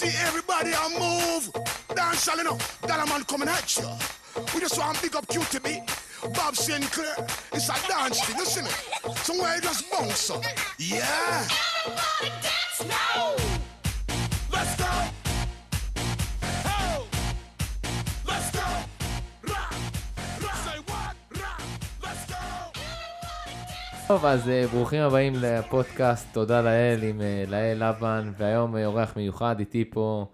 see everybody a move. Dance all enough. Dollar man coming at you. We just want big up QTB. Bob Sinclair. It's a dance thing, you see me? Somewhere you just bounce up. Yeah. Everybody טוב, אז אה, ברוכים הבאים לפודקאסט תודה לאל עם אה, לאל לבן, והיום אה, אורח מיוחד איתי פה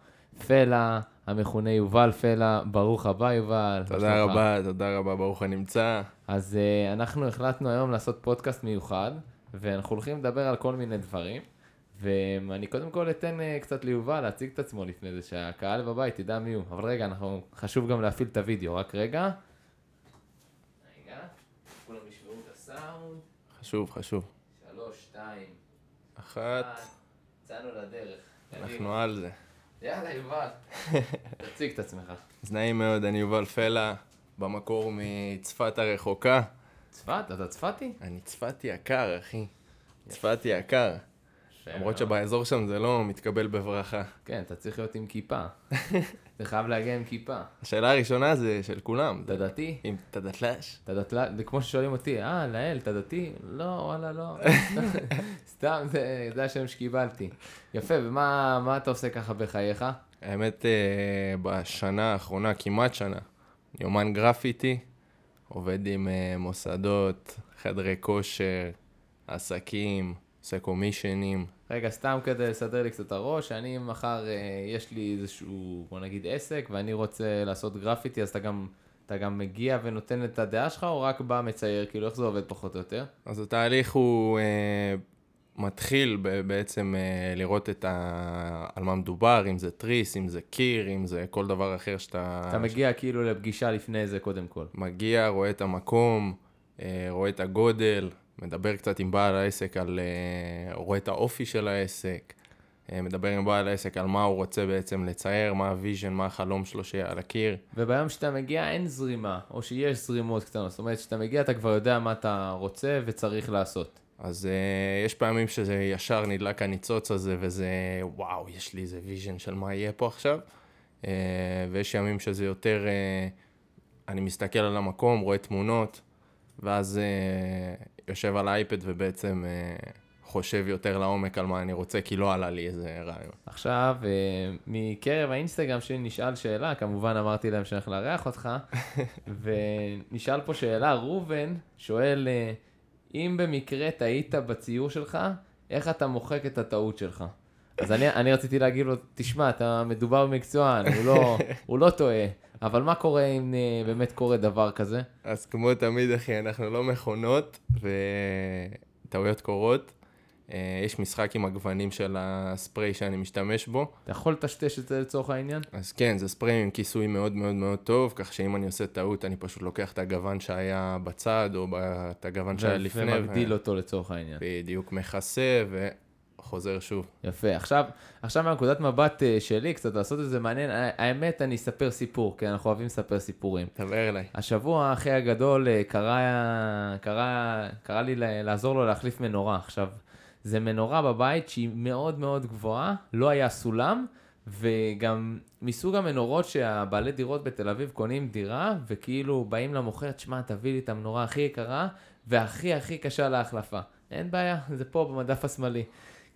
פלה, המכונה יובל פלה, ברוך הבא יובל. תודה? רבה, תודה רבה, ברוך הנמצא. אז אנחנו החלטנו היום לעשות פודקאסט מיוחד, ואנחנו הולכים לדבר על כל מיני דברים, ואני קודם כל אתן קצת ליובל להציג את עצמו לפני זה, שהקהל בבית ידע מי הוא. אבל רגע, אנחנו, חשוב גם להפעיל את הוידאו, רק. רגע, כולם ישמעו את הסאונד. חשוב, חשוב. שלוש, שתיים, אחת, יצאנו לדרך. אנחנו על זה. יאללה, יובל. תציג את עצמך. אז נעים מאוד, אני יובל פלה, במקור מצפת הרחוקה. צפת? אתה צפתי? אני צפתי יקר, אחי. צפתי יקר. למרות. שבאזור שם זה לא מתקבל בברכה. כן, אתה צריך להיות עם כיפה. אתה חייב להגיע עם כיפה. השאלה הראשונה זה של כולם. אתה דתי? אם אתה דתל"ש? אתה דתלה, זה כמו ששואלים אותי, אה, לאל, אתה דתי? לא, וואלה, לא. סתם, זה, השם שקיבלתי. יפה, ומה מה אתה עושה ככה בחייך? האמת, אה, בשנה האחרונה, כמעט שנה, אני אומן גרפיטי, עובד עם אה, מוסדות, חדרי כושר, עסקים, עושה קומישנים. רגע, סתם כדי לסדר לי קצת את הראש, אני מחר, אה, יש לי איזשהו, בוא נגיד עסק, ואני רוצה לעשות גרפיטי, אז אתה גם, אתה גם מגיע ונותן את הדעה שלך, או רק בא מצייר, כאילו, איך זה עובד פחות או יותר? אז התהליך הוא אה, מתחיל ב- בעצם אה, לראות את ה... על מה מדובר, אם זה תריס, אם זה קיר, אם זה כל דבר אחר שאתה... אתה מגיע כאילו לפגישה לפני זה, קודם כל. מגיע, רואה את המקום, אה, רואה את הגודל, מדבר קצת עם בעל העסק על... אה, רואה את האופי של העסק, אה, מדבר עם בעל העסק על מה הוא רוצה בעצם לצייר, מה ה vision, מה החלום שלו שיהיה על הקיר. וביום שאתה מגיע אין זרימה, או שיש זרימות קטנות. זאת אומרת, כשאתה מגיע אתה כבר יודע מה אתה רוצה וצריך לעשות. אז uh, יש פעמים שזה ישר נדלק הניצוץ הזה, וזה, וואו, יש לי איזה vision של מה יהיה פה עכשיו. Uh, ויש ימים שזה יותר, uh, אני מסתכל על המקום, רואה תמונות, ואז uh, יושב על האייפד ובעצם uh, חושב יותר לעומק על מה אני רוצה, כי לא עלה לי איזה רעיון. עכשיו, אה, מקרב האינסטגרם שלי נשאל שאלה, כמובן אמרתי להם שאני הולך לארח אותך, ונשאל פה שאלה, ראובן שואל, אה, אם במקרה טעית בציור שלך, איך אתה מוחק את הטעות שלך? אז אני, אני רציתי להגיד לו, תשמע, אתה מדובר במקצוען, הוא לא, הוא לא טועה, אבל מה קורה אם אה, באמת קורה דבר כזה? אז כמו תמיד, אחי, אנחנו לא מכונות, וטעויות קורות. Uh, יש משחק עם הגוונים של הספרי שאני משתמש בו. אתה יכול לטשטש את זה לצורך העניין? אז כן, זה ספרי עם כיסוי מאוד מאוד מאוד טוב, כך שאם אני עושה טעות, אני פשוט לוקח את הגוון שהיה בצד, או את הגוון שהיה לפני, ומגדיל אותו לצורך העניין. בדיוק מכסה וחוזר שוב. יפה. עכשיו, עכשיו מהנקודת מבט אה, שלי, קצת לעשות את זה מעניין, ה- האמת, אני אספר סיפור, כי אנחנו אוהבים לספר סיפורים. דבר אליי. השבוע אחי הגדול אה, קרא, קרא, קרא לי לעזור לו להחליף מנורה. עכשיו, זה מנורה בבית שהיא מאוד מאוד גבוהה, לא היה סולם, וגם מסוג המנורות שהבעלי דירות בתל אביב קונים דירה, וכאילו באים למוכר, תשמע, תביא לי את המנורה הכי יקרה, והכי הכי קשה להחלפה. אין בעיה, זה פה במדף השמאלי.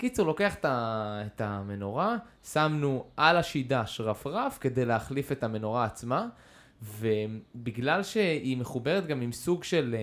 קיצור, לוקח את המנורה, שמנו על השידה שרפרף כדי להחליף את המנורה עצמה, ובגלל שהיא מחוברת גם עם סוג של אה,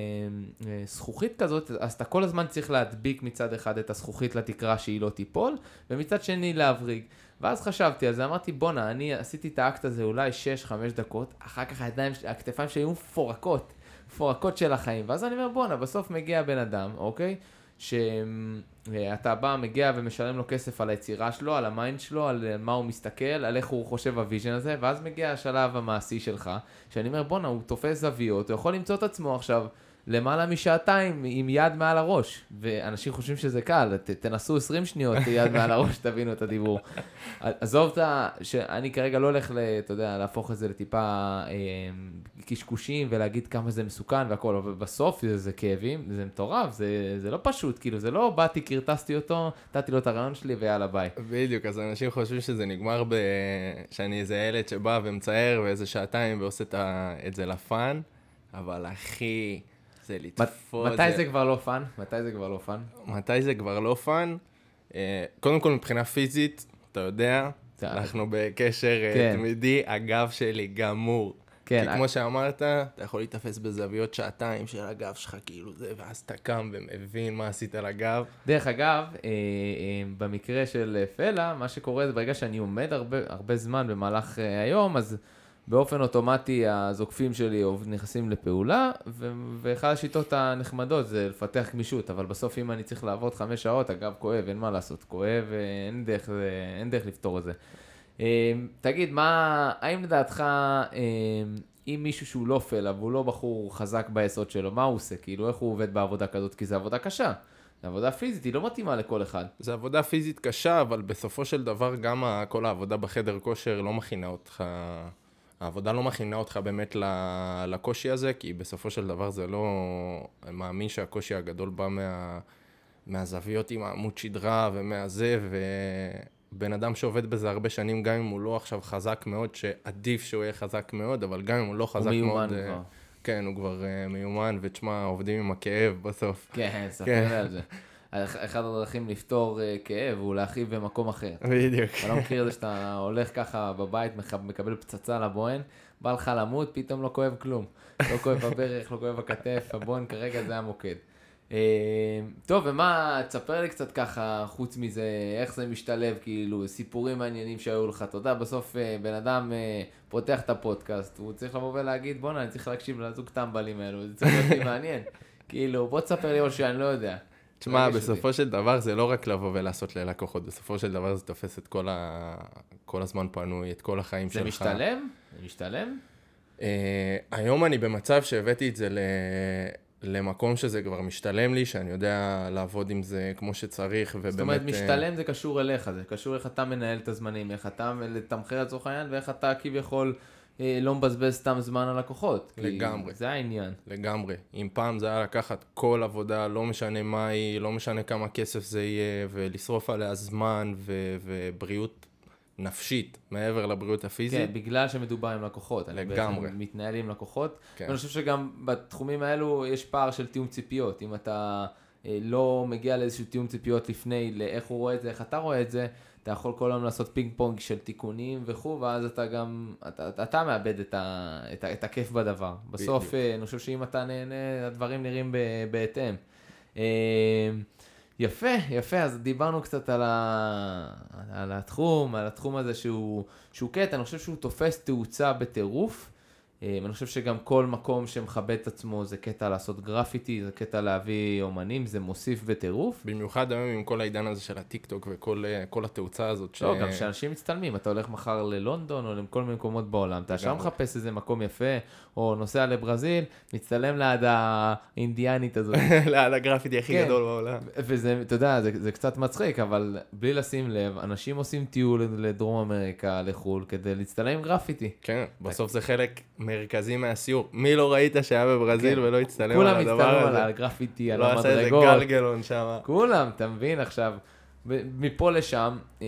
אה, זכוכית כזאת, אז אתה כל הזמן צריך להדביק מצד אחד את הזכוכית לתקרה שהיא לא תיפול, ומצד שני להבריג. ואז חשבתי על זה, אמרתי, בואנה, אני עשיתי את האקט הזה אולי 6-5 דקות, אחר כך הידיים, הכתפיים שלי היו מפורקות, מפורקות של החיים. ואז אני אומר, בואנה, בסוף מגיע בן אדם, אוקיי? שאתה בא, מגיע ומשלם לו כסף על היצירה שלו, על ה mind שלו, על מה הוא מסתכל, על איך הוא חושב ה vision הזה, ואז מגיע השלב המעשי שלך, שאני אומר, בואנה, הוא תופס זוויות, הוא יכול למצוא את עצמו עכשיו למעלה משעתיים עם יד מעל הראש, ואנשים חושבים שזה קל, ת, תנסו 20 שניות יד מעל הראש, תבינו את הדיבור. עזוב את ה... שאני כרגע לא הולך, ל- אתה יודע, להפוך את זה לטיפה אה, קשקושים ולהגיד כמה זה מסוכן והכל, אבל בסוף זה, זה כאבים, זה מטורף, זה, זה לא פשוט, כאילו, זה לא באתי, קרטסתי אותו, נתתי לו את הרעיון שלי ויאללה ביי. בדיוק, אז אנשים חושבים שזה נגמר ב... שאני איזה ילד שבא ומצייר ואיזה שעתיים ועושה. את זה ל fun, אבל אחי, זה לתפוס... מתי זה כבר לא fun? מתי זה כבר לא fun? מתי זה כבר לא fun? אה, קודם כל, מבחינה פיזית, אתה יודע, אנחנו בקשר אה, כן. תמידי, הגב שלי גמור. כן, כי אה- כמו שאמרת, אתה יכול להיתפס בזוויות שעתיים של הגב שלך, כאילו זה, ואז אתה קם ומבין מה עשית לגב. דרך אגב, במקרה של פלה, מה שקורה זה ברגע שאני עומד הרבה, הרבה זמן במהלך היום, אז באופן אוטומטי הזוקפים שלי נכנסים לפעולה, ו- ואחת השיטות הנחמדות זה לפתח גמישות, אבל בסוף אם אני צריך לעבוד חמש שעות, הגב כואב, אין מה לעשות, כואב, אין דרך, אין דרך לפתור את זה. אה, תגיד, מה, האם לדעתך, אה, אם מישהו שהוא לא פלה והוא לא בחור חזק ביסוד שלו, מה הוא עושה? כאילו, איך הוא עובד בעבודה כזאת? כי זו עבודה קשה. זו עבודה פיזית, היא לא מתאימה לכל אחד. זה עבודה פיזית קשה, אבל בסופו של דבר גם כל העבודה בחדר כושר לא מכינה אותך, העבודה לא מכינה אותך באמת לקושי הזה, כי בסופו של דבר זה לא... אני מאמין שהקושי הגדול בא מה, מהזוויות עם העמוד שדרה ומהזה, ובן אדם שעובד בזה הרבה שנים, גם אם הוא לא עכשיו חזק מאוד, שעדיף שהוא יהיה חזק מאוד, אבל גם אם הוא לא חזק הוא מיומן מאוד... אה, כבר. כן, הוא כבר אה, מיומן, ותשמע, עובדים עם הכאב בסוף. כן, ספר כן. על זה. אח- אחת הדרכים לפתור אה, כאב הוא להכאיב במקום אחר. בדיוק. אתה לא מכיר את זה שאתה הולך ככה בבית, מקבל פצצה לבוהן, בא לך למות, פתאום לא כואב כלום. לא כואב בברך, לא כואב בכתף, הבוהן כרגע זה המוקד. אה, טוב, ומה, תספר לי קצת ככה, חוץ מזה, איך זה משתלב, כאילו, סיפורים מעניינים שהיו לך. אתה יודע, בסוף אה, בן אדם פותח את הפודקאסט, הוא צריך לבוא ולהגיד, בואנה, אני צריך להקשיב לזוג טמבלים האלו, זה צריך להיות לי מעניין. כאילו, בוא תספר לי משהו שאני לא יודע. תשמע. בסופו של דבר זה לא רק לבוא ולעשות ללקוחות, בסופו של דבר זה תופס את כל, ה... כל הזמן פנוי, את כל החיים זה שלך. משתלם? זה משתלם? אה, היום אני במצב שהבאתי את זה ל... למקום שזה כבר משתלם לי, שאני יודע לעבוד עם זה כמו שצריך, ובאמת... זאת אומרת, אה, משתלם זה קשור אליך, זה קשור איך אתה מנהל את הזמנים, איך אתה לתמחר לצורך העניין, ואיך אתה כביכול לא מבזבז סתם זמן על לקוחות. לגמרי. זה העניין. לגמרי. אם פעם זה היה לקחת כל עבודה, לא משנה מה היא, לא משנה כמה כסף זה יהיה, ולשרוף עליה זמן ו... ובריאות נפשית, מעבר לבריאות הפיזית. כן, בגלל שמדובר עם לקוחות. אני לגמרי. בעצם מתנהל עם לקוחות. כן. ואני חושב שגם בתחומים האלו יש פער של תיאום ציפיות. אם אתה אה, לא מגיע לאיזשהו תיאום ציפיות לפני, לאיך הוא רואה את זה, איך אתה רואה את זה, אתה יכול כל היום לעשות פינג פונג של תיקונים וכו', ואז אתה גם, אתה, אתה, אתה מאבד את, ה, את, ה, את הכיף בדבר. בסוף, בדיוק. אה, אני חושב שאם אתה נהנה, הדברים נראים ב, בהתאם. אה, יפה, יפה, אז דיברנו קצת על, ה... על התחום, על התחום הזה שהוא, שהוא קטע, אני חושב שהוא תופס תאוצה בטירוף. אה, אני חושב שגם כל מקום שמכבד את עצמו זה קטע לעשות גרפיטי, זה קטע להביא אומנים, זה מוסיף בטירוף. במיוחד היום עם כל העידן הזה של הטיק טוק וכל אה, התאוצה הזאת. ש... לא, גם כשאנשים מצטלמים, אתה הולך מחר ללונדון או לכל מיני מקומות בעולם, אתה ישר לגמרי. מחפש איזה מקום יפה, או נוסע לברזיל, מצטלם ליד האינדיאנית הזאת. ליד הגרפיטי הכי כן. גדול בעולם. וזה, אתה יודע, זה, זה קצת מצחיק, אבל בלי לשים לב, אנשים עושים טיול לדרום אמריקה, לחו"ל, כדי להצטלם עם גרפיטי. כן, בסוף זה חלק מרכזי מהסיור. מי לא ראית שהיה בברזיל כן. ולא הצטלם על כולם הדבר הצטלמו על הזה? הגרפיטי, על לא עשה איזה המדרגות. גלגלון שם. כולם, אתה מבין? עכשיו, מפה לשם, אה,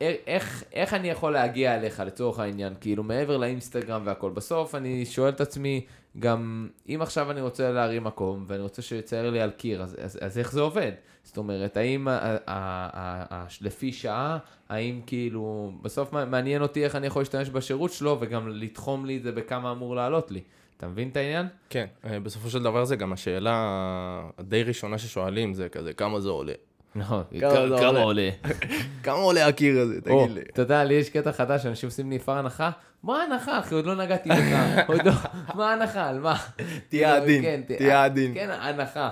איך, איך אני יכול להגיע אליך לצורך העניין, כאילו מעבר לאינסטגרם והכל. בסוף אני שואל את עצמי, גם אם עכשיו אני רוצה להרים מקום ואני רוצה שיצייר לי על קיר, אז, אז, אז איך זה עובד? זאת אומרת, האם לפי שעה, האם כאילו, בסוף מע- מעניין אותי איך אני יכול להשתמש בשירות שלו וגם לתחום לי את זה בכמה אמור לעלות לי. אתה מבין את העניין? כן, אה, בסופו של דבר זה גם השאלה הדי ראשונה ששואלים, זה כזה, כמה זה עולה? נכון, כמה עולה? כמה עולה הקיר הזה, תגיד לי. אתה יודע, לי יש קטע חדש, אנשים עושים לי כבר הנחה, מה ההנחה, אחי? עוד לא נגעתי בך, עוד לא, מה ההנחה, על מה? תהיה כאילו, עדין, כן, ת- תהיה עדין. כן, הנחה.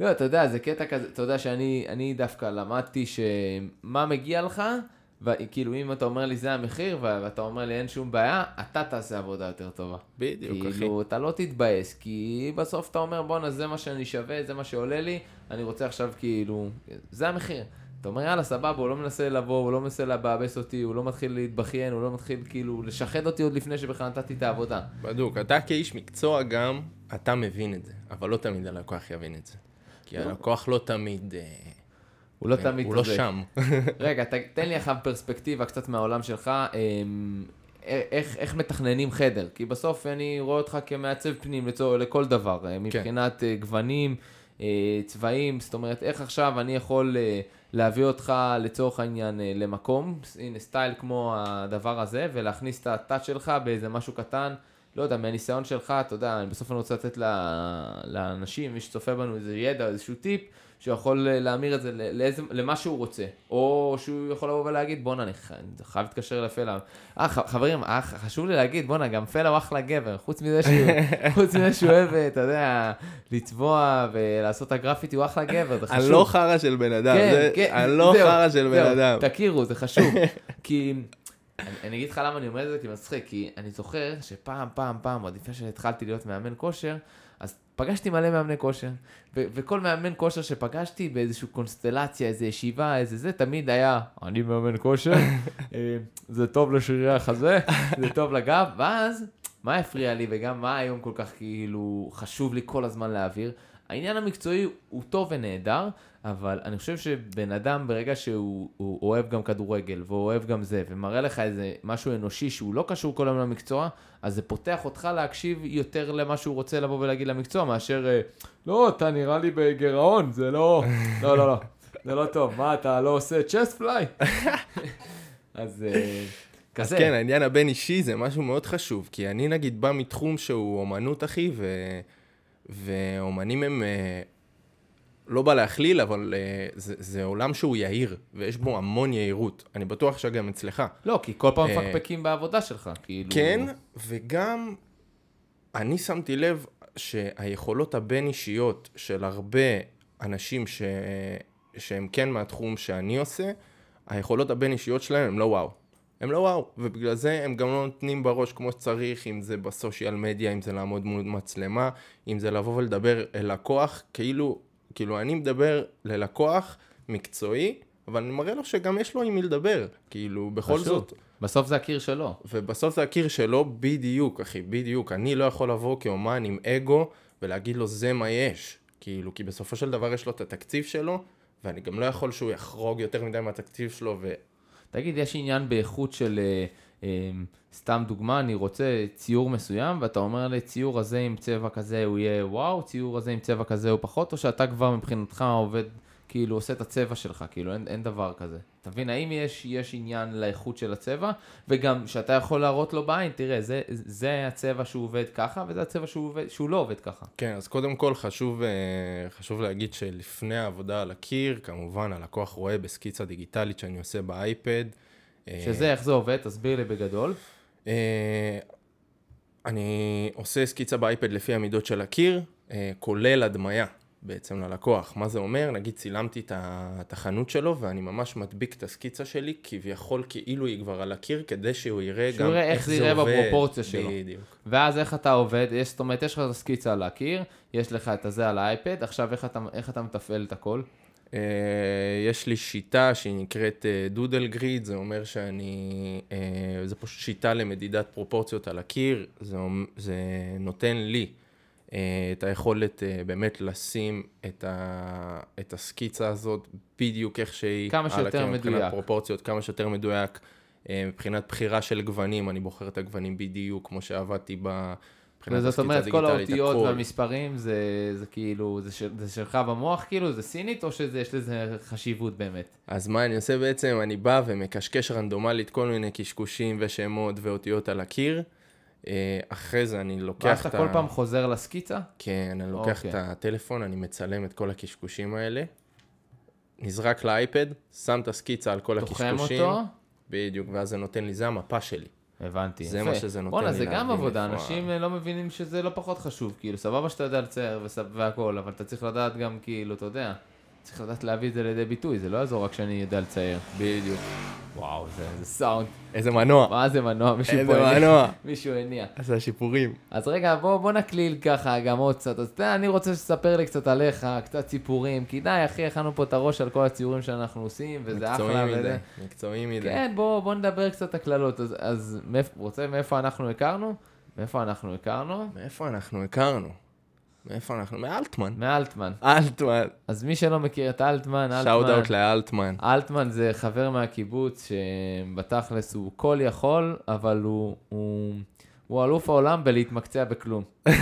לא, אתה יודע, זה קטע כזה, אתה יודע שאני אני דווקא למדתי שמה מגיע לך, וכאילו, אם אתה אומר לי זה המחיר, ואתה אומר לי אין שום בעיה, אתה תעשה עבודה יותר טובה. בדיוק, אחי. כאילו, אתה לא תתבאס, כי בסוף אתה אומר, בואנה, זה מה שאני שווה, זה מה שעולה לי, אני רוצה עכשיו כאילו, זה המחיר. אתה אומר, יאללה, סבבה, הוא לא מנסה לבוא, הוא לא מנסה לבאבס אותי, הוא לא מתחיל להתבכיין, הוא לא מתחיל כאילו לשחד אותי עוד לפני שבכלל נתתי את העבודה. בדוק, אתה כאיש מקצוע גם, אתה מבין את זה, אבל לא תמיד הלקוח יבין את זה. כי הלקוח לא תמיד, אה, הוא לא תמיד הוא לא. שם. רגע, תן לי עכשיו פרספקטיבה קצת מהעולם שלך, אמ, איך, איך מתכננים חדר? כי בסוף אני רואה אותך כמעצב פנים לצור, לכל דבר, כן. אה, מבחינת אה, גוונים, אה, צבעים, זאת אומרת, איך עכשיו אני יכול אה, להביא אותך לצורך העניין אה, למקום, הנה סטייל כמו הדבר הזה, ולהכניס את הטאץ' שלך באיזה משהו קטן. לא יודע, מהניסיון שלך, אתה יודע, בסוף אני רוצה לתת לאנשים, מי שצופה בנו איזה ידע, איזשהו טיפ, שהוא יכול אה, להמיר את זה לאיזה, למה שהוא רוצה. או שהוא יכול לבוא ולהגיד, בואנה, אני חייב להתקשר לפלה. אה, חברים, אה, חשוב לי להגיד, בואנה, גם פלה הוא אחלה גבר. חוץ מזה שהוא, חוץ מזה שהוא אוהב, אה, אתה יודע, לצבוע ולעשות את הגרפיטי, הוא אחלה גבר, זה חשוב. אני לא חרא של בן אדם, זה- אני לא זהו, חרא של בן אדם. תכירו, זה חשוב. כי, אני, אני אגיד לך למה אני אומר את זה, כי מצחיק, כי אני זוכר שפעם, פעם, פעם, עוד לפני שהתחלתי להיות מאמן כושר, פגשתי מלא מאמני כושר, ו- וכל מאמן כושר שפגשתי באיזושהי קונסטלציה, איזו ישיבה, איזה זה, תמיד היה, אני מאמן כושר, אה, זה טוב לשרירי החזה, זה טוב לגב, ואז, מה הפריע לי, וגם מה היום כל כך כאילו חשוב לי כל הזמן להעביר, העניין המקצועי הוא טוב ונהדר, אבל אני חושב שבן אדם ברגע שהוא הוא אוהב גם כדורגל, והוא אוהב גם זה, ומראה לך איזה משהו אנושי שהוא לא קשור כל היום למקצוע, אז זה פותח אותך להקשיב יותר למה שהוא רוצה לבוא ולהגיד למקצוע, מאשר, אה, לא, אתה נראה לי בגירעון, זה לא, לא, לא, לא, זה לא טוב, מה, אתה לא עושה צ'סט פליי? אז אה, אז כזה. כן, העניין הבין אישי זה משהו מאוד חשוב, כי אני נגיד בא מתחום שהוא אומנות, אחי, ו... ואומנים הם... אה, לא בא להכליל, אבל אה, זה, זה עולם שהוא יהיר, ויש בו המון יהירות. אני בטוח שגם אצלך. לא, כי כל פעם אה, מפקפקים בעבודה שלך, כאילו... כן, וגם אני שמתי לב שהיכולות הבין-אישיות של הרבה אנשים ש... שהם כן מהתחום שאני עושה, היכולות הבין-אישיות שלהם הם לא וואו. הם לא וואו, ובגלל זה הם גם לא נותנים בראש כמו שצריך, אם זה בסושיאל מדיה, אם זה לעמוד מול מצלמה, אם זה לבוא ולדבר אל לקוח, כאילו, כאילו אני מדבר ללקוח מקצועי, אבל אני מראה לו שגם יש לו עם מי לדבר, כאילו, בכל פשוט. זאת, בסוף זה הקיר שלו. ובסוף זה הקיר שלו בדיוק, אחי, בדיוק. אני לא יכול לבוא כאומן עם אגו ולהגיד לו זה מה יש. כאילו, כי בסופו של דבר יש לו את התקציב שלו, ואני גם לא יכול שהוא יחרוג יותר מדי מהתקציב שלו. תגיד, יש עניין באיכות של, אה, אה, סתם דוגמה, אני רוצה ציור מסוים, ואתה אומר לי, ציור הזה עם צבע כזה הוא יהיה וואו, ציור הזה עם צבע כזה הוא פחות, או שאתה כבר מבחינתך עובד, כאילו עושה את הצבע שלך, כאילו אין, אין דבר כזה. אתה מבין, האם יש, יש עניין לאיכות של הצבע, וגם שאתה יכול להראות לו בעין, תראה, זה, זה הצבע שהוא עובד ככה, וזה הצבע שהוא, עובד, שהוא לא עובד ככה. כן, אז קודם כל חשוב, אה, חשוב להגיד שלפני העבודה על הקיר, כמובן הלקוח רואה בסקיצה דיגיטלית שאני עושה באייפד. אה, שזה, איך זה עובד? תסביר לי בגדול. אה, אני עושה סקיצה באייפד לפי המידות של הקיר, כולל הדמיה בעצם ללקוח. מה זה אומר? נגיד צילמתי את החנות שלו ואני ממש מדביק את הסקיצה שלי, כביכול כאילו היא כבר על הקיר, כדי שהוא יראה שהוא גם יראה איך זה יראה עובד. בפרופורציה שלו. בדיוק. ואז איך אתה עובד, יש, זאת אומרת, יש לך את הסקיצה על הקיר, יש לך את הזה על האייפד, עכשיו איך אתה, איך אתה מתפעל את הכל? אה, יש לי שיטה שהיא נקראת דודל גריד, זה אומר שאני, אה, זה פשוט שיטה למדידת פרופורציות על הקיר, זה, זה נותן לי את היכולת אה, באמת לשים את, ה, את הסקיצה הזאת בדיוק איך שהיא. כמה שיותר הקיר, מבחינת מדויק. פרופורציות, כמה שיותר מדויק. אה, מבחינת בחירה של גוונים, אני בוחר את הגוונים בדיוק כמו שעבדתי ב... הסקיצה אומרת, כל האותיות הכל. והמספרים זה, זה כאילו, זה, של, זה שלך במוח כאילו, זה סינית, או שיש לזה חשיבות באמת? אז מה אני עושה בעצם? אני בא ומקשקש רנדומלית כל מיני קשקושים ושמות ואותיות על הקיר. אה, אחרי זה אני לוקח ואז את אתה ה... כל פעם חוזר לסקיצה? כן, אני לוקח אוקיי. את הטלפון, אני מצלם את כל הקשקושים האלה, נזרק לאייפד, שם את הסקיצה על כל תוחם הקשקושים. אותו? בדיוק, ואז זה נותן לי, זה המפה שלי. הבנתי. זה יפה. מה שזה נותן בואנה, לי זה גם עבודה, איפה אנשים לא מבינים שזה לא פחות חשוב, כאילו, סבבה שאתה יודע לצייר והכל, אבל אתה צריך לדעת גם, כאילו, אתה יודע, צריך לדעת להביא את זה לידי ביטוי, זה לא יעזור רק שאני יודע לצייר. בדיוק. וואו, זה, זה סאונד. איזה מנוע. מה זה מנוע? מישהו איזה פה הניע. מנוע. מישהו הניע. עשה שיפורים. אז רגע, בוא, בוא נקליל ככה גם עוד קצת. אז אתה, אני רוצה שתספר לי קצת עליך, קצת סיפורים. כי די, אחי, הכנו פה את הראש על כל הציורים שאנחנו עושים, וזה אחלה. מקצועי מדי. מקצועי מדי. כן, בוא, בוא נדבר קצת הקללות. אז, אז רוצה מאיפה אנחנו הכרנו? מאיפה אנחנו הכרנו? מאיפה אנחנו הכרנו? מאיפה אנחנו? מאלטמן. מאלטמן. אלטמן. אז מי שלא מכיר את אלטמן, אלטמן... שאוט אאוט לאלטמן. אלטמן זה חבר מהקיבוץ שבתכלס הוא כל יכול, אבל הוא, הוא, הוא אלוף העולם בלהתמקצע בכלום.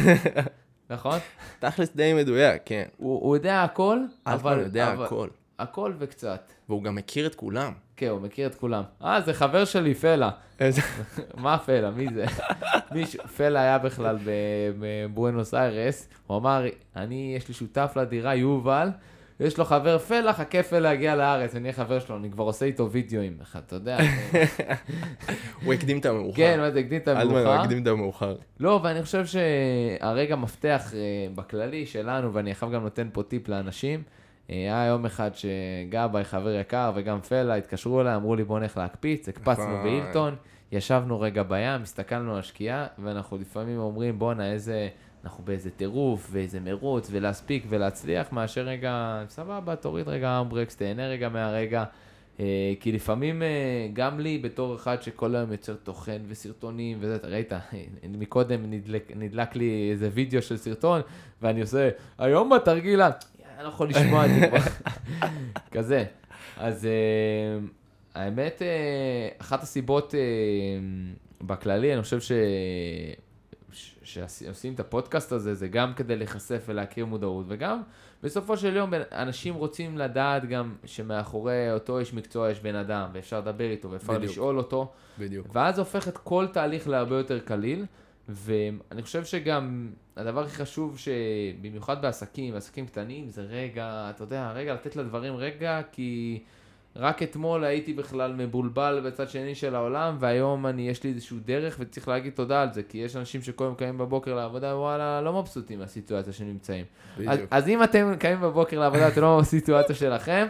נכון? תכלס די מדויק, כן. הוא, הוא יודע הכל, אבל... אלטמן יודע אבל- הכל. הכל וקצת. והוא גם מכיר את כולם. כן, הוא מכיר את כולם. אה, זה חבר שלי, פלה. איזה- מה פלה? מי זה? מישהו, פלה היה בכלל בבואנוס איירס, הוא אמר, אני, יש לי שותף לדירה, יובל, יש לו חבר פלה, חכה פלה יגיע לארץ, אני אהיה חבר שלו, אני כבר עושה איתו וידאוים, אתה יודע. הוא הקדים את המאוחר. כן, זה, הקדים את אלטמן הוא המאוחר. הקדים את המאוחר. לא, ואני חושב שהרגע מפתח אה, בכללי שלנו, ואני עכשיו גם נותן פה טיפ לאנשים, היה יום אחד שגבאי, חבר יקר, וגם פלה, התקשרו אליי, אמרו לי בוא נלך להקפיץ, הקפצנו. בהילטון, ישבנו רגע בים, הסתכלנו על השקיעה, ואנחנו לפעמים אומרים, בואנה, איזה... אנחנו באיזה טירוף, ואיזה מרוץ, ולהספיק ולהצליח, מאשר רגע, סבבה, תוריד רגע אמברקס, תהנה רגע מהרגע. אה, כי לפעמים, אה, גם לי, בתור אחד שכל היום יוצר תוכן וסרטונים וזה, אתה ראית, מקודם נדלק, נדלק לי איזה וידאו של סרטון, ואני עושה, היום בתרגיל, ה-" אני לא יכול לשמוע את זה כבר, כזה. אז אה, האמת, אה, אחת הסיבות אה, בכללי, אני חושב ש... שעושים את הפודקאסט הזה, זה גם כדי להיחשף ולהכיר מודעות, וגם בסופו של יום אנשים רוצים לדעת גם שמאחורי אותו איש מקצוע יש בן אדם, ואפשר לדבר איתו, ואפשר בדיוק. לשאול אותו, בדיוק. ואז הופך את כל תהליך להרבה יותר קליל, ואני חושב שגם הדבר הכי חשוב, שבמיוחד בעסקים, עסקים קטנים, זה רגע, אתה יודע, רגע לתת לדברים רגע, כי רק אתמול הייתי בכלל מבולבל בצד שני של העולם, והיום אני, יש לי איזשהו דרך, וצריך להגיד תודה על זה, כי יש אנשים שכל יום קמים בבוקר לעבודה, וואלה, לא מבסוטים מהסיטואציה שנמצאים. אז, בדיוק. אז אם אתם קמים בבוקר לעבודה, אתם לא בסיטואציה שלכם,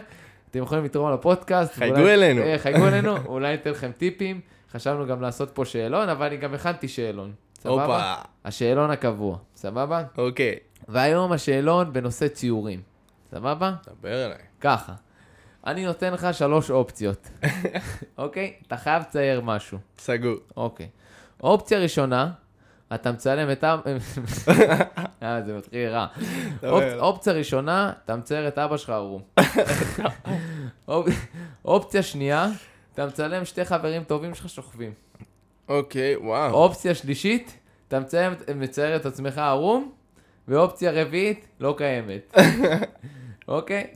אתם יכולים לתרום לפודקאסט. חייגו ואולי- אלינו. אה, חייגו אלינו, אולי ניתן לכם טיפים. חשבנו גם לעשות פה שאלון, אבל אני גם הכנתי שאלון. סבבה? השאלון הקבוע, סבבה? אוקיי. והיום השאלון בנושא ציורים. סבבה? דבר אליי. ככה. אני נותן לך שלוש אופציות. אוקיי? אתה חייב לצייר משהו. סגור. אוקיי. אופציה ראשונה, אתה מצלם את אבא... אה, זה מתחיל רע. אופציה ראשונה, אתה מצייר את אבא שלך ערום. אופ- אופציה שנייה, אתה מצלם שתי חברים טובים שלך שוכבים. אוקיי, וואו. אופציה שלישית, אתה מצייר, מצייר את עצמך ערום, ואופציה רביעית, לא קיימת. אוקיי?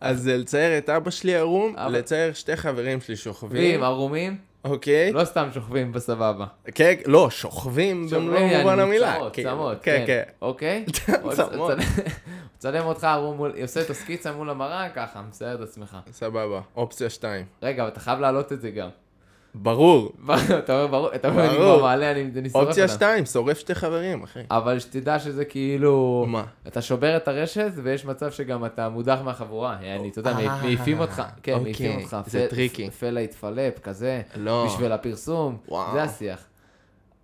אז זה לצייר את אבא שלי ערום, אבא- לצייר שתי חברים שלי שוכבים. ערומים, אוקיי. לא סתם שוכבים בסבבה. כן, לא, שוכבים במלוא מובן המילה. צמות, כאילו. צמות, כן, כן. אוקיי? עוד- צמות. צלם- צלם אותך ערום מול, עושה את הסקיצה מול המראה, ככה, מצייר את עצמך. סבבה. אופציה שתיים. רגע, אבל אתה חייב להעלות את זה גם. ברור. אתה אומר, ברור, אתה אומר, אני. כבר מעלה, אני שורף אופציה אותם. שתיים, שורף שתי חברים, אחי. אבל שתדע שזה כאילו... מה? אתה שובר את הרשת, ויש מצב שגם אתה מודח מהחבורה. אני, אתה יודע, אה, מעיפים אותך. כן, אוקיי, מעיפים אותך. זה tricky. פלא התפלפ, כזה. לא. בשביל הפרסום. זה השיח.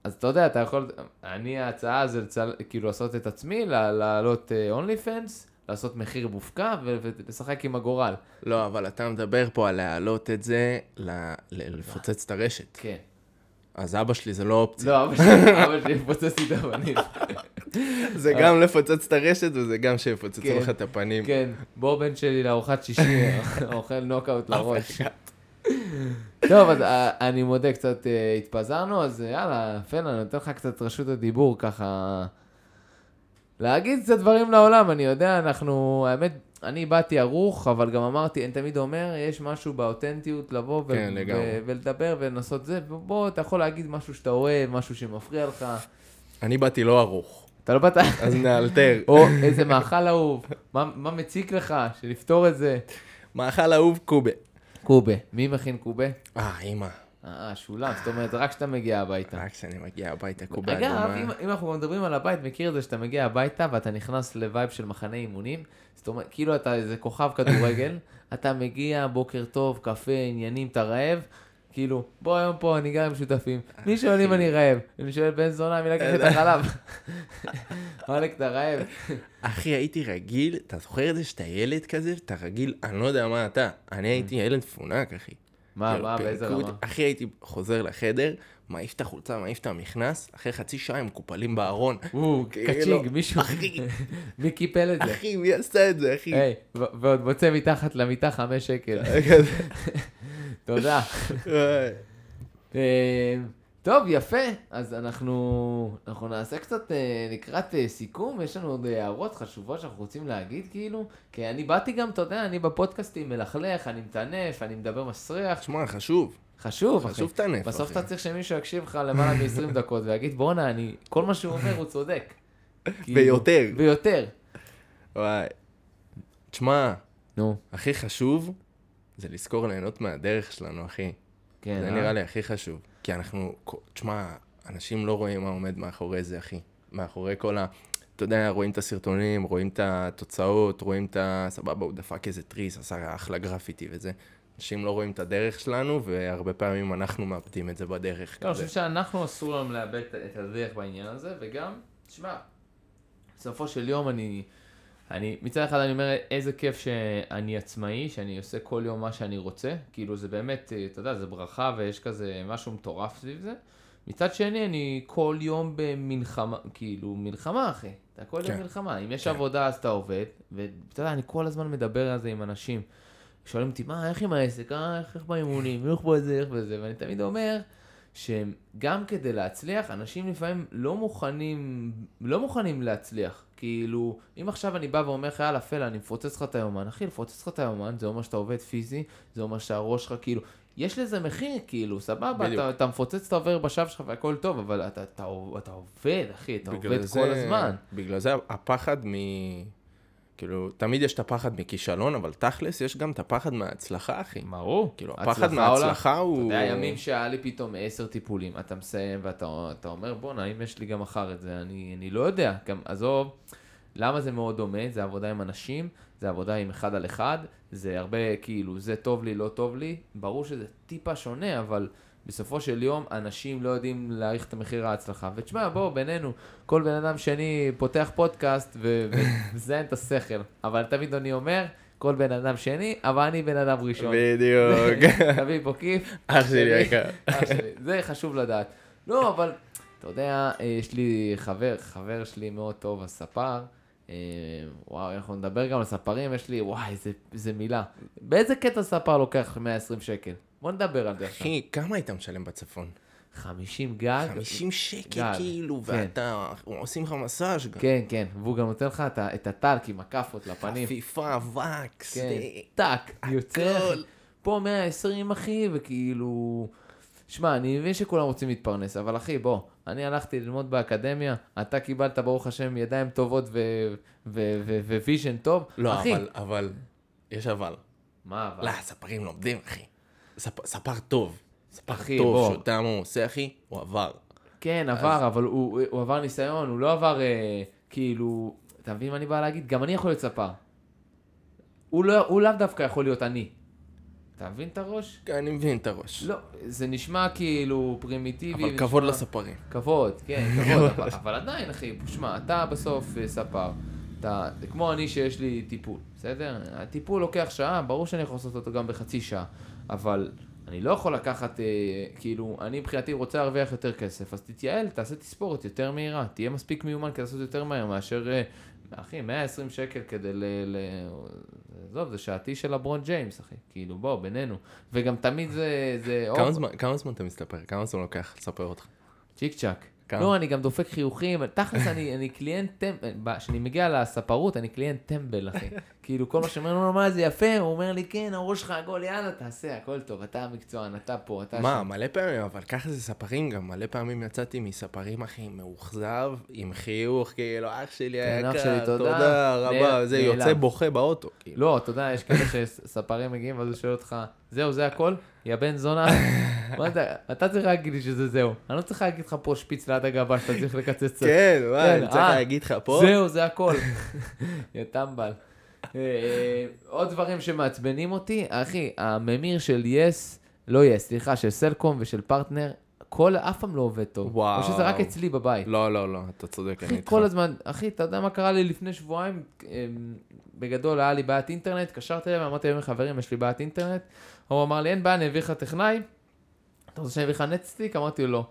אז אתה יודע, אתה יכול... אני, ההצעה זה. כאילו לעשות את עצמי, לעלות אונלי פנס, לעשות מחיר מופקע ולשחק עם הגורל. לא, אבל אתה מדבר פה על להעלות את זה, ל- לפוצץ את הרשת. כן. אז אבא שלי זה לא אופציה. לא, אבא שלי, אבא שלי יפוצץ לי את הפנים. זה גם לפוצץ את הרשת וזה גם שיפוצצו כן. לך את הפנים. כן, בוא בן שלי לארוחת שישי, אוכל נוקאוט לראש. טוב, אז אה, אני מודה, קצת אה, התפזרנו, אז אה, יאללה, פן, אני נותן לך קצת רשות הדיבור, ככה... להגיד קצת דברים לעולם, אני יודע, אנחנו, האמת, אני באתי ערוך, אבל גם אמרתי, אני תמיד אומר, יש משהו באותנטיות לבוא ו- כן, לגמרי. ו- ולדבר ולנסות זה, ובוא, אתה יכול להגיד משהו שאתה אוהב, משהו שמפריע לך. אני באתי לא ערוך, אתה לא באת... אז נאלתר. או איזה מאכל אהוב, מה, מה מציק לך, שנפתור את זה. מאכל אהוב קובה. קובה, מי מכין קובה? אה, אמא. אה, שולם, זאת אומרת, רק כשאתה מגיע הביתה. רק כשאני מגיע הביתה, קובה אגב, אדומה. אם, אם אנחנו מדברים על הבית, מכיר את זה שאתה מגיע הביתה ואתה נכנס ל vibe של מחנה אימונים, זאת אומרת, כאילו אתה איזה כוכב כדורגל, אתה מגיע, בוקר טוב, קפה, עניינים, אתה רעב, כאילו, בוא היום פה, אני גר עם שותפים, מי שואל אם אני רעב? אני שואל בן זונה, מי לקח את החלב? וואלק, אתה רעב? אחי, הייתי רגיל, אתה זוכר את זה שאתה ילד כזה, אתה רגיל, אני לא יודע מה אתה, אני הייתי ילד מפונק, אחי. מה, כאילו, מה, באיזה רמה? אחי, הייתי חוזר לחדר, מעיף את החולצה, מעיף את המכנס, אחרי חצי שעה הם מקופלים בארון. או, כאילו, קצ'ינג, מישהו, אחי, מי קיפל את זה? אחי, מי עשה את זה, אחי? היי, ועוד מוצא מתחת למיטה חמש שקל. תודה. אה, טוב, יפה. אז אנחנו, אנחנו נעשה קצת אה, לקראת אה, סיכום. יש לנו עוד הערות חשובות שאנחנו רוצים להגיד, כאילו. כי אני באתי גם, אתה יודע, אני בפודקאסטים מלכלך, אני מטנף, אני מדבר מסריח. תשמע, חשוב. חשוב, אחי. חשוב טנף, בסוף אחי. אתה צריך שמישהו יקשיב לך למעלה מ-20 דקות ויגיד, בואנה, אני, כל מה שהוא אומר הוא צודק. כאילו, ויותר. ויותר. וואי. תשמע, נו, הכי חשוב זה לזכור ליהנות מהדרך שלנו, אחי. כן. זה אה? נראה לי הכי חשוב. כי אנחנו, תשמע, אנשים לא רואים מה עומד מאחורי זה, אחי. מאחורי כל ה... אתה יודע, רואים את הסרטונים, רואים את התוצאות, רואים את ה... סבבה, הוא דפק איזה תריס, עשה אחלה גרפיטי וזה. אנשים לא רואים את הדרך שלנו, והרבה פעמים אנחנו מאבדים את זה בדרך. לא, אני. חושב שאנחנו אסור לנו לאבד את הדרך בעניין הזה, וגם, תשמע, בסופו של יום אני, אני, מצד אחד אני אומר, איזה כיף שאני עצמאי, שאני עושה כל יום מה שאני רוצה, כאילו זה באמת, אתה יודע, זה ברכה ויש כזה משהו מטורף סביב זה. מצד שני, אני כל יום במלחמה, כאילו, מלחמה, אחי. אתה כל יום כן. מלחמה. אם יש כן. עבודה, אז אתה עובד, ואתה יודע, אני כל הזמן מדבר על זה עם אנשים. שואלים אותי, מה, איך עם העסק, אה, איך, איך באימונים, איך בזה, איך בזה, ואני תמיד אומר שגם כדי להצליח, אנשים לפעמים לא מוכנים, לא מוכנים להצליח. כאילו, אם עכשיו אני בא ואומר לך, יאללה, פלה, אני מפוצץ לך את היומן, אחי, לפוצץ לך את היומן, זה אומר שאתה עובד פיזי, זה אומר שהראש שלך, כאילו, יש לזה מחיר, כאילו, סבבה. אתה, אתה מפוצץ את העובר בשב שלך והכל טוב, אבל אתה, אתה, אתה עובד, אחי, אתה עובד זה- כל הזמן. בגלל זה הפחד מ... כאילו, תמיד יש את הפחד מכישלון, אבל תכלס יש גם את הפחד מההצלחה, אחי. ברור. כאילו, הפחד. מההצלחה הוא... אתה יודע, ימים שהיה לי פתאום עשר טיפולים, אתה מסיים ואתה אתה אומר, בואנה, אם יש לי גם מחר את זה, אני, אני לא יודע. גם, עזוב, למה זה מאוד דומה? זה עבודה עם אנשים, זה עבודה עם אחד על אחד, זה הרבה, כאילו, זה טוב לי, לא טוב לי. ברור שזה טיפה שונה, אבל בסופו של יום, אנשים לא יודעים להעריך את המחיר ההצלחה. ותשמע, בוא, בינינו, כל בן אדם שני פותח פודקאסט ומזיין את השכל. אבל תמיד אני אומר, כל בן אדם שני, אבל אני בן אדם ראשון. בדיוק. תביא פה כיף. אח שלי שלי, זה חשוב לדעת. לא, אבל, אתה יודע, אה, יש לי חבר, חבר שלי מאוד טוב, הספר. אה, וואו, אנחנו נדבר גם על ספרים, יש לי, וואי, איזה מילה. באיזה קטע ספר לוקח 120 שקל? בוא נדבר על זה עכשיו. אחי, כמה היית משלם בצפון? 50 גג. 50 שקל גג, כאילו, כן. ואתה, עושים לך מסאז' גם. כן, כן, והוא גם נותן לך את את הטלק עם הכאפות לפנים. חפיפה, וקס. כן, זה- טאק, יוצא. פה 120 אחי, וכאילו... שמע, אני מבין שכולם רוצים להתפרנס, אבל אחי, בוא, אני הלכתי ללמוד באקדמיה, אתה קיבלת, ברוך השם, ידיים טובות vision טוב. לא, אחי, אבל, אבל, יש אבל. מה אבל? לא, ספרים לומדים, אחי. ספ- ספר טוב. ספר אחי, טוב, בוא. שאתה מה הוא עושה, אחי, הוא עבר. כן, עבר, אבל הוא, הוא עבר ניסיון, הוא לא עבר, אה, כאילו, אתה מבין מה אני בא להגיד? גם אני יכול להיות ספר. הוא לא- לאו דווקא יכול להיות אני. אתה מבין את הראש? כן, אני מבין את הראש. לא, זה נשמע כאילו פרימיטיבי. אבל כבוד נשמע- לספרים. כבוד, כן, כבוד, אבל, אבל עדיין, אחי, שמע, אתה בסוף אה, ספר, אתה, כמו אני שיש לי טיפול, בסדר? הטיפול לוקח שעה, ברור שאני יכול לעשות אותו גם בחצי שעה, אבל אני לא יכול לקחת, אה, כאילו, אני מבחינתי רוצה להרוויח יותר כסף, אז תתייעל, תעשה תספורת יותר מהירה, תהיה מספיק מיומן כדי לעשות יותר מהר מאשר, אה, אחי, 120 שקל כדי ל... ל... עזוב, זה שעתי של לברון ג'יימס, אחי, כאילו, בוא, בינינו. וגם תמיד זה... זה כמה זמן- כמה זמן אתה מסתפר? כמה זמן לוקח לספר אותך? צ'יק צ'אק. כמה? לא, אני גם דופק חיוכים, תכלס אני, אני קליינט טמבל, כשאני מגיע לספרות אני קליינט טמבל, אחי. כאילו כל מה שאומר לו, מה זה יפה, הוא אומר לי, כן, הראש שלך עגול, יאללה, תעשה, הכל טוב, אתה המקצוען, אתה פה, אתה מה, שם. מלא פעמים, אבל ככה זה ספרים גם, מלא פעמים יצאתי מספרים, אחי, מאוכזב, עם חיוך, כאילו, אח שלי כן, אח היקר, תודה. תודה רבה, נעל- זה נעלם. יוצא בוכה באוטו, כאילו. לא, אתה יודע, יש כאלה שספרים מגיעים, ואז הוא שואל אותך, זהו, זה הכל? יא בן זונה? מה אתה, אתה צריך להגיד לי שזה זהו. אני לא צריך להגיד לך פה שפיץ ליד הגבה שאתה צריך לקצץ. כן, מה, כן, אני צריך אה, להגיד לך פה? זהו, זה הכל. יא טמבל. אה, עוד דברים שמעצבנים אותי, אחי, הממיר של יס, לא יס, סליחה, של סלקום ושל פרטנר, כל, אף פעם לא עובד טוב. וואו. או שזה רק אצלי בבית. לא, לא, לא, אתה צודק, אני אחי, איתך. כל הזמן, אחי, אתה יודע מה קרה לי לפני שבועיים? אמ, בגדול, היה לי בעיית אינטרנט, התקשרתי אליהם, אמרתי להם, חברים, יש לי בעיית אינטרנט. הוא אמר לי, אין בעיה, אני אביא לך טכנאי. אתה רוצה שאני אביא לך נטסטיק? אמרתי לו, לא.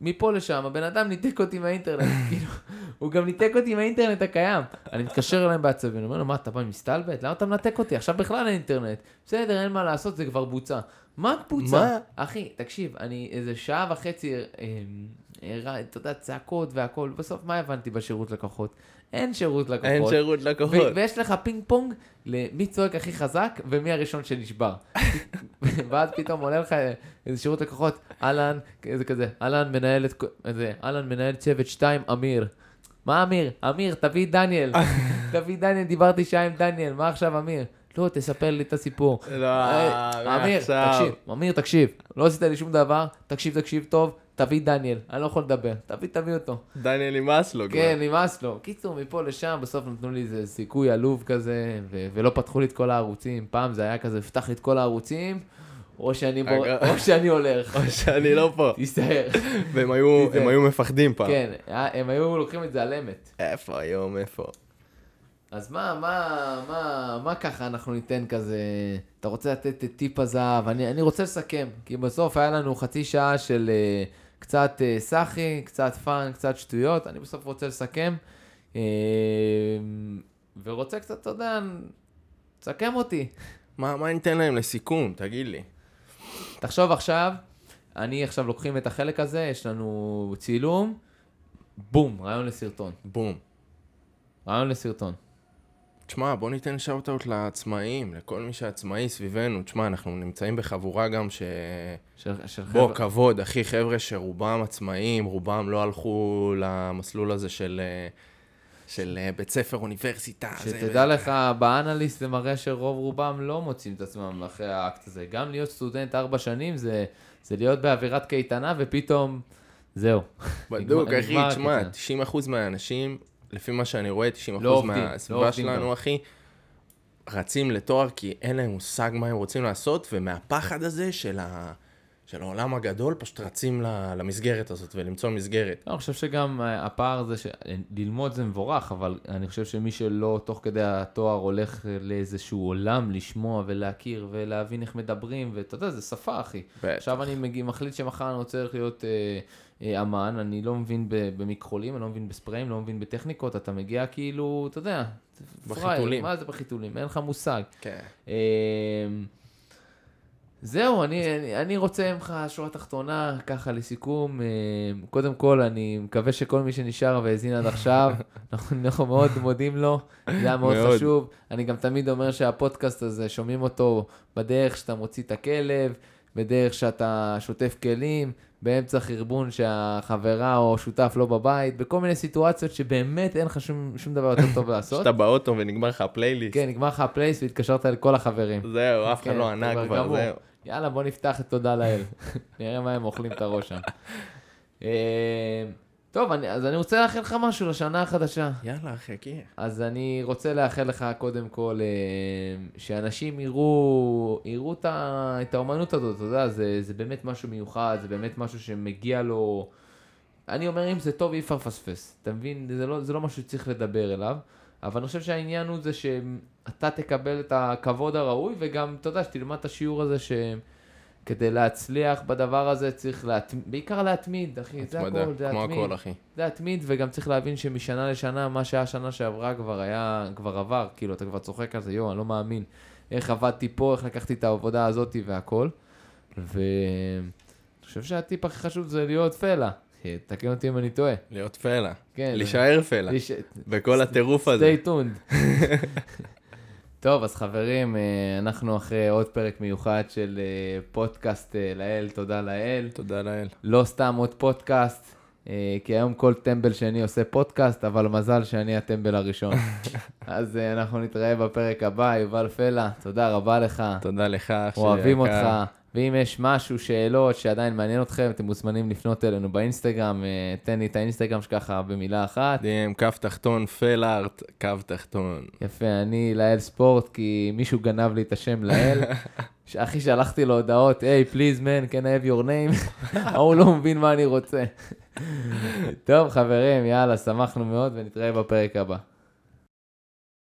מפה לשם, הבן אדם ניתק אותי מהאינטרנט, כאילו, הוא גם ניתק אותי מהאינטרנט הקיים. אני מתקשר אליהם בעצבים, אומר לו, מה, אתה בא מסתלבט? למה אתה מנתק אותי? עכשיו בכלל אין אינטרנט. בסדר, אין מה לעשות, זה כבר בוצע. מה בוצע? מה? אחי, תקשיב, אני איזה שעה וחצי, אה, אתה יודע, צעקות והכל, בסוף מה הבנתי בשירות לקוחות? אין שירות לקוחות. אין שירות לקוחות. ויש לך פינג פונג למי צועק הכי חזק ומי הראשון שנשבר. ואז פתאום עולה לך איזה שירות לקוחות, אהלן, זה כזה, אהלן מנהלת, זה, אהלן מנהל צוות 2, אמיר. מה אמיר? אמיר, תביא את דניאל. תביא את דניאל, דיברתי שעה עם דניאל, מה עכשיו אמיר? לא, תספר לי את הסיפור. לא, אה, אמיר. תקשיב, אמיר, תקשיב, לא עשית לי שום דבר, תקשיב, תקשיב טוב, תביא דניאל, אני לא יכול לדבר, תביא, תביא אותו. דניאל נמאס לו כבר. כן, נמאס לו. קיצור, מפה לשם, בסוף נתנו לי איזה סיכוי עלוב כזה, ו- ולא פתחו לי את כל הערוצים. פעם זה היה כזה, פתח לי את כל הערוצים, או שאני, בור... או שאני הולך. או שאני לא פה. תיזהר. והם היו. הם היו מפחדים פעם. כן, היה- הם היו לוקחים את זה על אמת. איפה היום, איפה? אז מה, מה, מה, מה ככה אנחנו ניתן כזה, אתה רוצה לתת את טיפ הזהב, אני, אני רוצה לסכם, כי בסוף היה לנו חצי שעה של אה, קצת אה, סאחי, קצת fun, קצת שטויות, אני בסוף רוצה לסכם, אה, ורוצה קצת, אתה יודע, תסכם אותי. מה, מה ניתן להם לסיכום? תגיד לי. תחשוב עכשיו, אני עכשיו לוקחים את החלק הזה, יש לנו צילום, בום, רעיון לסרטון. בום. רעיון לסרטון. תשמע, בוא ניתן shout-out לעצמאים, לכל מי שעצמאי סביבנו. תשמע, אנחנו נמצאים בחבורה גם ש... של, של בוא, חבר'ה- כבוד, אחי, חבר'ה שרובם עצמאים, רובם לא הלכו למסלול הזה של, אה, של אה, בית ספר, אוניברסיטה. זה- שתדע לך, באנליסט זה מראה שרוב רובם לא מוצאים את עצמם אחרי האקט הזה. גם להיות סטודנט ארבע שנים זה, זה להיות באווירת קייטנה ופתאום, זהו. בדוק, אחי, תשמע, הקטע. 90% מהאנשים, לפי מה שאני רואה, 90% לא לא מהסביבה עובדים שלנו. אחי, רצים לתואר כי אין להם מושג מה הם רוצים לעשות, ומהפחד הזה של, ה... של העולם הגדול, פשוט רצים למסגרת הזאת ולמצוא מסגרת. לא, אני חושב שגם אה, הפער זה, ש... ללמוד זה מבורך, אבל אני חושב שמי שלא תוך כדי התואר הולך לאיזשהו עולם לשמוע ולהכיר ולהבין איך מדברים, ואתה יודע, זה שפה, אחי. בטח. עכשיו אני מגיע, מחליט שמחר אני רוצה להיות אה, אמן, אני לא מבין במכחולים, אני לא מבין בספריים, לא מבין בטכניקות, אתה מגיע כאילו, אתה יודע, בחיתולים. מה זה בחיתולים? אין לך מושג. כן. אה, זהו, אני, אני, אני רוצה ממך שורה תחתונה, ככה לסיכום. אה, קודם כל, אני מקווה שכל מי שנשאר והאזין עד עכשיו, אנחנו, אנחנו מאוד מודים לו, זה היה מאוד, מאוד. חשוב. אני גם תמיד אומר שהפודקאסט הזה, שומעים אותו בדרך שאתה מוציא את הכלב, בדרך שאתה שוטף כלים, באמצע חרבון שהחברה או שותף לא בבית, בכל מיני סיטואציות שבאמת אין לך שום, שום דבר יותר טוב לעשות. כשאתה באוטו ונגמר לך הפלייליסט. כן, נגמר לך הפלייליסט והתקשרת לכל החברים. זהו, אף אחד כן, לא ענה כבר. זהו. יאללה, בוא נפתח את תודה לאל. נראה מה הם אוכלים את הראש שם. טוב, אני, אז אני רוצה לאחל לך משהו לשנה החדשה. יאללה, חכי. אז אני רוצה לאחל לך קודם כל אה, שאנשים יראו, יראו את, ה, את האומנות הזאת, אתה יודע, זה, זה באמת משהו מיוחד, זה באמת משהו שמגיע לו... אני אומר, אם זה טוב, אי אפשר לפספס. אתה מבין? זה לא, זה לא משהו שצריך לדבר אליו, אבל אני חושב שהעניין הוא זה שאתה תקבל את הכבוד הראוי, וגם, אתה יודע, שתלמד את השיעור הזה ש... כדי להצליח בדבר הזה צריך להתמיד, בעיקר להתמיד, אחי, זה הכל, זה כמו להתמיד. הכל, אחי. זה להתמיד, וגם צריך להבין שמשנה לשנה, מה שהיה שנה שעברה כבר היה, כבר עבר, כאילו, אתה כבר צוחק על זה, יואו, אני לא מאמין. איך עבדתי פה, איך לקחתי את העבודה הזאת והכל. ואני חושב שהטיפ הכי חשוב זה להיות פלא. תקן אותי אם אני טועה. להיות פלא. כן. להישאר פלא. לש- בכל הטירוף הזה. stay tuned. טוב, אז חברים, אה, אנחנו אחרי עוד פרק מיוחד של אה, פודקאסט אה, לאל, תודה לאל. תודה לאל. לא סתם עוד פודקאסט, כי היום כל טמבל שני עושה פודקאסט, אבל מזל שאני הטמבל הראשון. אז אנחנו נתראה בפרק הבא, יובל פלה, תודה רבה לך. תודה לך, אח שלי אוהבים. אותך, ואם יש משהו, שאלות שעדיין מעניין אתכם, אתם מוזמנים לפנות אלינו באינסטגרם, אה, תן לי את האינסטגרם שככה במילה אחת. DM, קו תחתון, פלארט, קו תחתון. יפה, אני לאל ספורט, כי מישהו גנב לי את השם לאל. אחי, שלחתי לו הודעות, היי, פליז, מן, can I have your name? ההוא לא מבין מה אני רוצה. טוב, חברים, יאללה, שמחנו מאוד, ונתראה בפרק הבא.